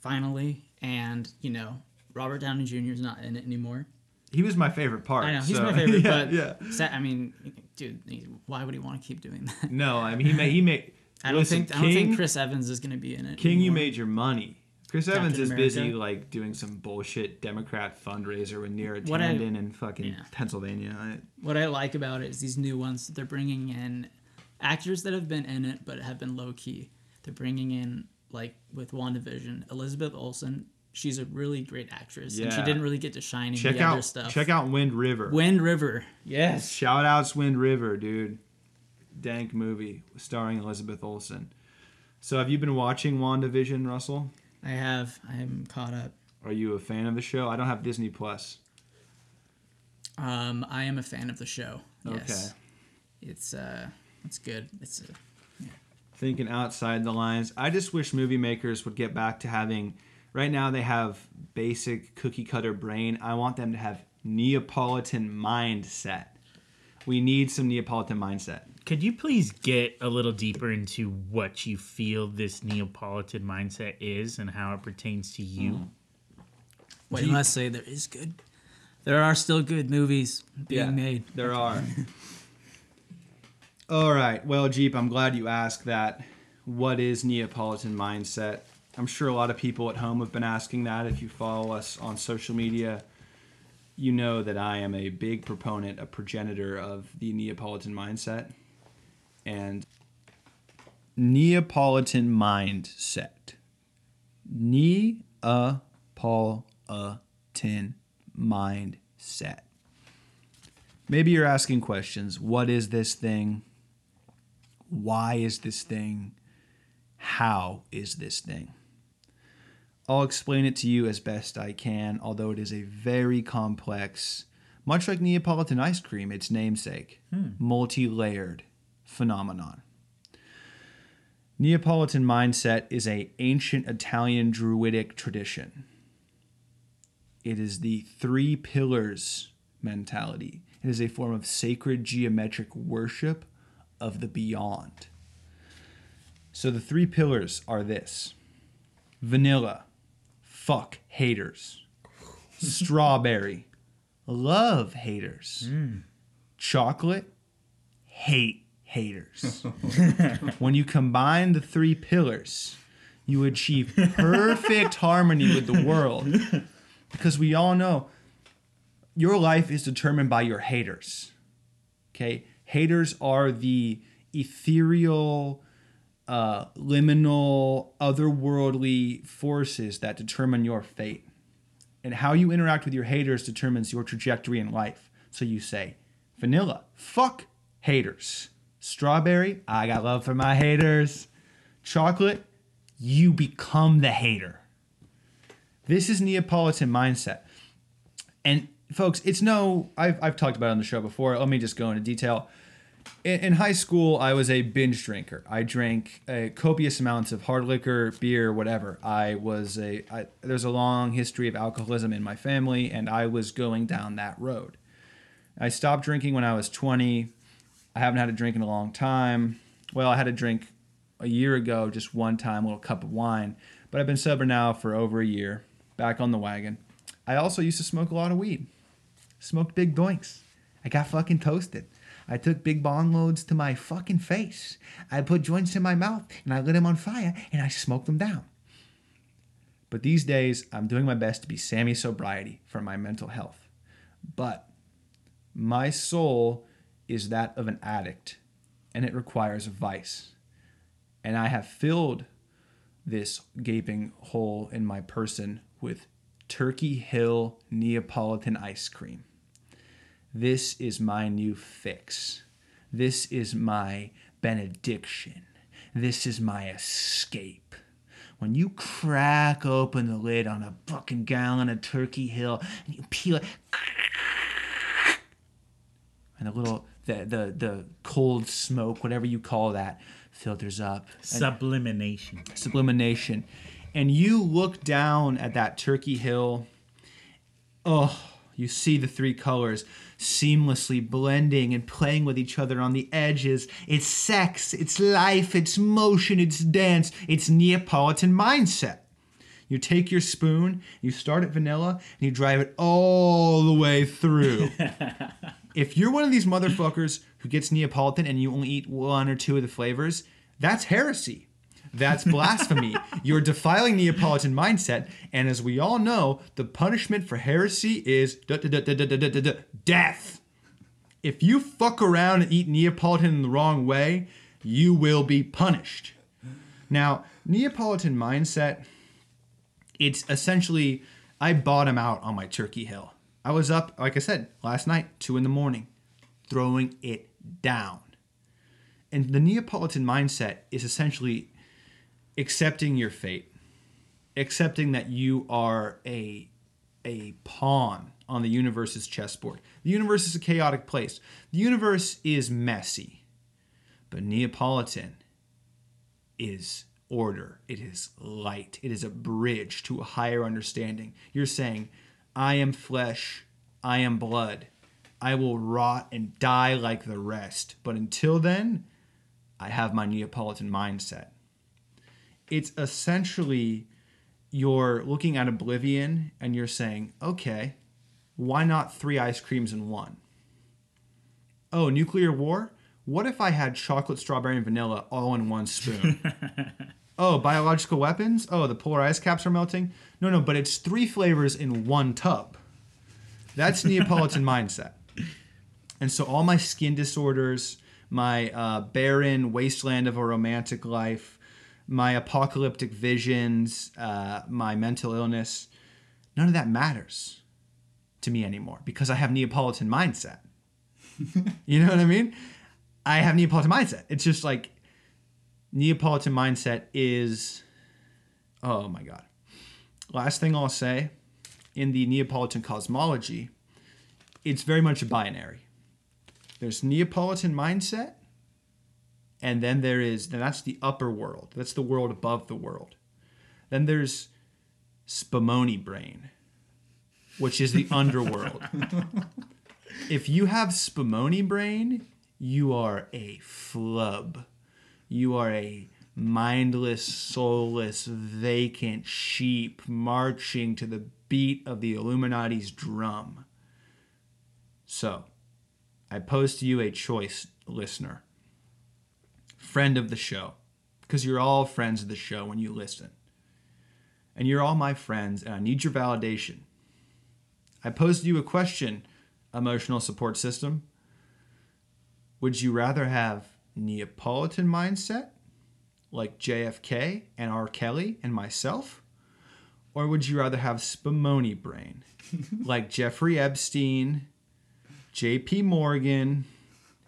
finally, and you know, Robert Downey Jr. is not in it anymore. He was my favorite part. I know he's so- my favorite, yeah, but yeah. sa- I mean, dude, why would he want to keep doing that? No, I mean he made he made. I don't listen, think I don't think Chris Evans is going to be in it. King, you anymore. made your money. Chris Captain Evans is busy like doing some bullshit Democrat fundraiser with Neera What I- Tanden in fucking yeah. Pennsylvania. I, What I like about it is these new ones that they're bringing in actors that have been in it but have been low key. They're bringing in like with WandaVision, Elizabeth Olsen. She's a really great actress, and she didn't really get to shine in check the other out stuff. check out Wind River. Wind River. Yes. Shout outs Wind River, dude. Dank movie starring Elizabeth Olsen. So have you been watching WandaVision, Russell? I have. I am caught up. Are you a fan of the show? I don't have Disney Plus. Um, I am a fan of the show. Yes. Okay. It's uh, it's good. It's uh, Thinking outside the lines. I just wish movie makers would get back to having right now they have basic cookie cutter brain. I want them to have Neapolitan mindset. We need some Neapolitan mindset. Could you please get a little deeper into what you feel this Neapolitan mindset is and how it pertains to you? Mm-hmm. what you must say. There is good. There are still good movies being Yeah. made. There are. All right. Well, Jeep, I'm glad you asked that. What is Neapolitan mindset? I'm sure a lot of people at home have been asking that. If you follow us on social media, you know that I am a big proponent, a progenitor of the Neapolitan mindset. And Neapolitan mindset. Neapolitan mindset. Maybe you're asking questions. What is this thing? Why is this thing? How is this thing? I'll explain it to you as best I can, although it is a very complex, much like Neapolitan ice cream, its namesake, hmm. multi layered phenomenon. Neapolitan mindset is a ancient Italian druidic tradition. It is the three pillars mentality. It is a form of sacred geometric worship of the beyond. So the three pillars are this vanilla, fuck haters. Strawberry, love haters. Mm. Chocolate, hate haters. when you combine the three pillars, you achieve perfect harmony with the world. Because we all know your life is determined by your haters. Okay, haters are the ethereal, uh, liminal, otherworldly forces that determine your fate. And how you interact with your haters determines your trajectory in life. So you say, vanilla, fuck haters. Strawberry, I got love for my haters. Chocolate, you become the hater. This is Neapolitan mindset. And folks, it's no, I've, I've talked about it on the show before. Let me just go into detail. In, in high school, I was a binge drinker. I drank uh, copious amounts of hard liquor, beer, whatever. I was a, I, there's a long history of alcoholism in my family, and I was going down that road. I stopped drinking when I was 20. I haven't had a drink in a long time. Well, I had a drink a year ago, just one time, a little cup of wine. But I've been sober now for over a year, back on the wagon. I also used to smoke a lot of weed. Smoked big doinks. I got fucking toasted. I took big bong loads to my fucking face. I put joints in my mouth and I lit them on fire and I smoked them down. But these days, I'm doing my best to be Sammy Sobriety for my mental health. But my soul is that of an addict and it requires vice. And I have filled this gaping hole in my person with Turkey Hill Neapolitan ice cream. This is my new fix. This is my benediction. This is my escape. When you crack open the lid on a fucking gallon of Turkey Hill and you peel it, and the little the the the cold smoke, whatever you call that, filters up. and- Sublimination. sublimination and you look down at that turkey hill oh you see the three colors seamlessly blending and playing with each other on the edges it's sex it's life it's motion it's dance it's neapolitan mindset you take your spoon you start at vanilla and you drive it all the way through if you're one of these motherfuckers who gets Neapolitan and you only eat one or two of the flavors, that's heresy. That's blasphemy. You're defiling Neapolitan mindset. And as we all know, the punishment for heresy is death. If you fuck around and eat Neapolitan in the wrong way, you will be punished. Now, Neapolitan mindset, it's essentially I bottom out on my turkey hill. I was up, like I said, last night, two in the morning, throwing it down. And the Neapolitan mindset is essentially accepting your fate, accepting that you are a a pawn on the universe's chessboard. The universe is a chaotic place. The universe is messy. But Neapolitan is order. It is light. It is a bridge to a higher understanding. You're saying, I am flesh, I am blood. I will rot and die like the rest. But until then, I have my Neapolitan mindset. It's essentially you're looking at oblivion and you're saying, okay, why not three ice creams in one? Oh, nuclear war? What if I had chocolate, strawberry, and vanilla all in one spoon? oh, biological weapons? Oh, the polar ice caps are melting? No, no, but it's three flavors in one tub. That's Neapolitan mindset. And so all my skin disorders, my uh, barren wasteland of a romantic life, my apocalyptic visions, uh, my mental illness, none of that matters to me anymore because I have Neapolitan mindset. you know what I mean? I have Neapolitan mindset. It's just like Neapolitan mindset is, oh my God. Last thing I'll say in the Neapolitan cosmology, it's very much a binary. There's Neapolitan mindset, and then there is, then that's the upper world. That's the world above the world. Then there's Spumoni brain, which is the underworld. if you have Spumoni brain, you are a flub. You are a mindless, soulless, vacant sheep marching to the beat of the Illuminati's drum. So, I pose to you a choice, listener. Friend of the show, because you're all friends of the show when you listen. And you're all my friends, and I need your validation. I pose to you a question, emotional support system. Would you rather have Neapolitan mindset, like JFK and R. Kelly and myself? Or would you rather have Spumoni brain, like Jeffrey Epstein, JP Morgan,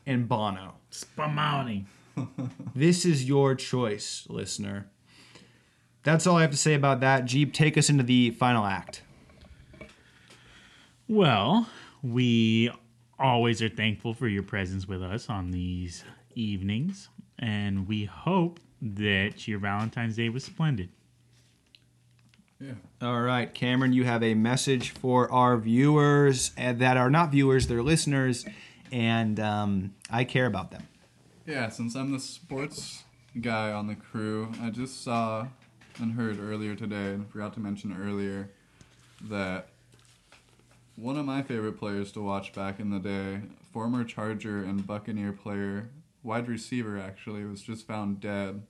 and Bono? Spumoni. This is your choice, listener. That's all I have to say about that. Jeep, take us into the final act. Well, we always are thankful for your presence with us on these evenings, and we hope that your Valentine's Day was splendid. Yeah. All right, Cameron, you have a message for our viewers uh, that are not viewers, they're listeners, and um, I care about them. Yeah, since I'm the sports guy on the crew, I just saw and heard earlier today, and forgot to mention earlier, that one of my favorite players to watch back in the day, former Charger and Buccaneer player, wide receiver actually, was just found dead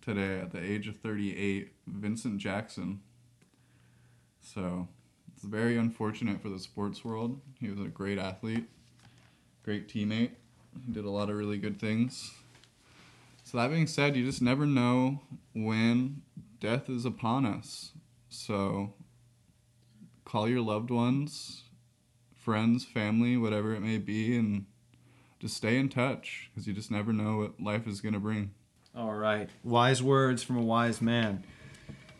today at the age of 38, Vincent Jackson. So it's very unfortunate for the sports world. He was a great athlete, great teammate. He did a lot of really good things. So that being said, you just never know when death is upon us. So call your loved ones, friends, family, whatever it may be, and just stay in touch because you just never know what life is going to bring. All right. Wise words from a wise man.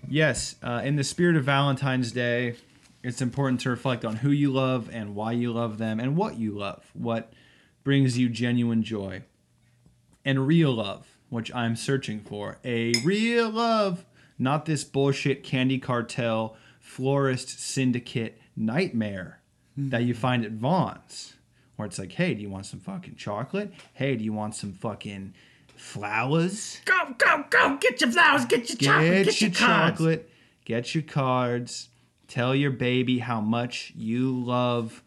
Yes, uh, in the spirit of Valentine's Day, it's important to reflect on who you love and why you love them and what you love, what brings you genuine joy. And real love, which I'm searching for. A real love, not this bullshit candy cartel, florist syndicate nightmare that you find at Vons. Where it's like, hey, do you want some fucking chocolate? Hey, do you want some fucking flowers? Go, go, go! Get your flowers, get your chocolate, Get, get your your cards. chocolate, get your cards. Tell your baby how much you love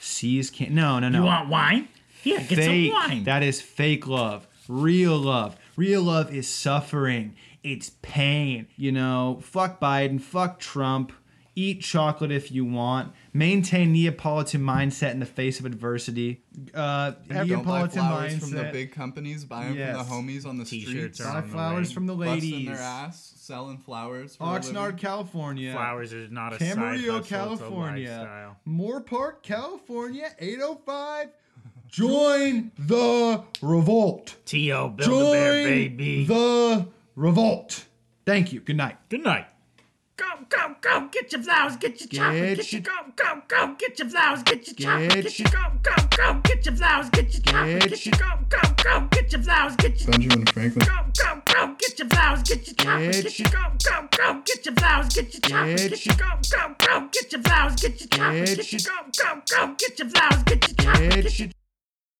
C's can No, no, no. You want wine? Yeah, get fake. some wine. That is fake love. Real love. Real love is suffering. It's pain. You know, fuck Biden, fuck Trump. Eat chocolate if you want. Maintain Neapolitan mindset in the face of adversity. Uh, Don't buy Neapolitan flowers mindset. from the big companies. Buy them Yes. from the homies on the T-shirts streets. are Buy on the flowers way. from the busting ladies. their ass, selling flowers. For a Oxnard, living. California. Flowers is not a side Camarillo, hustle, it's a California. lifestyle. Moorpark, California, 805. Join the revolt. T.O. Build-A-Bear, Join baby. the revolt. Thank you. Good night. Good night. Go, go, go! Get your flowers, get your chocolate, Get get your your- go, go, go! Get your flowers, get your chocolate, Get get your your- go, go, go! Get your flowers, get your chocolate, Get get your go, go, go! Get your flowers, get your Benjamin Franklin. go, go, go! Get your flowers, get your chocolate, Get get your go, go, go! Get your flowers, get your chocolate, Get get your go, go, go! Get your flowers, get your chocolate, Get get your your- go, go, go! Get your flowers, get your chocolate, Get get your- your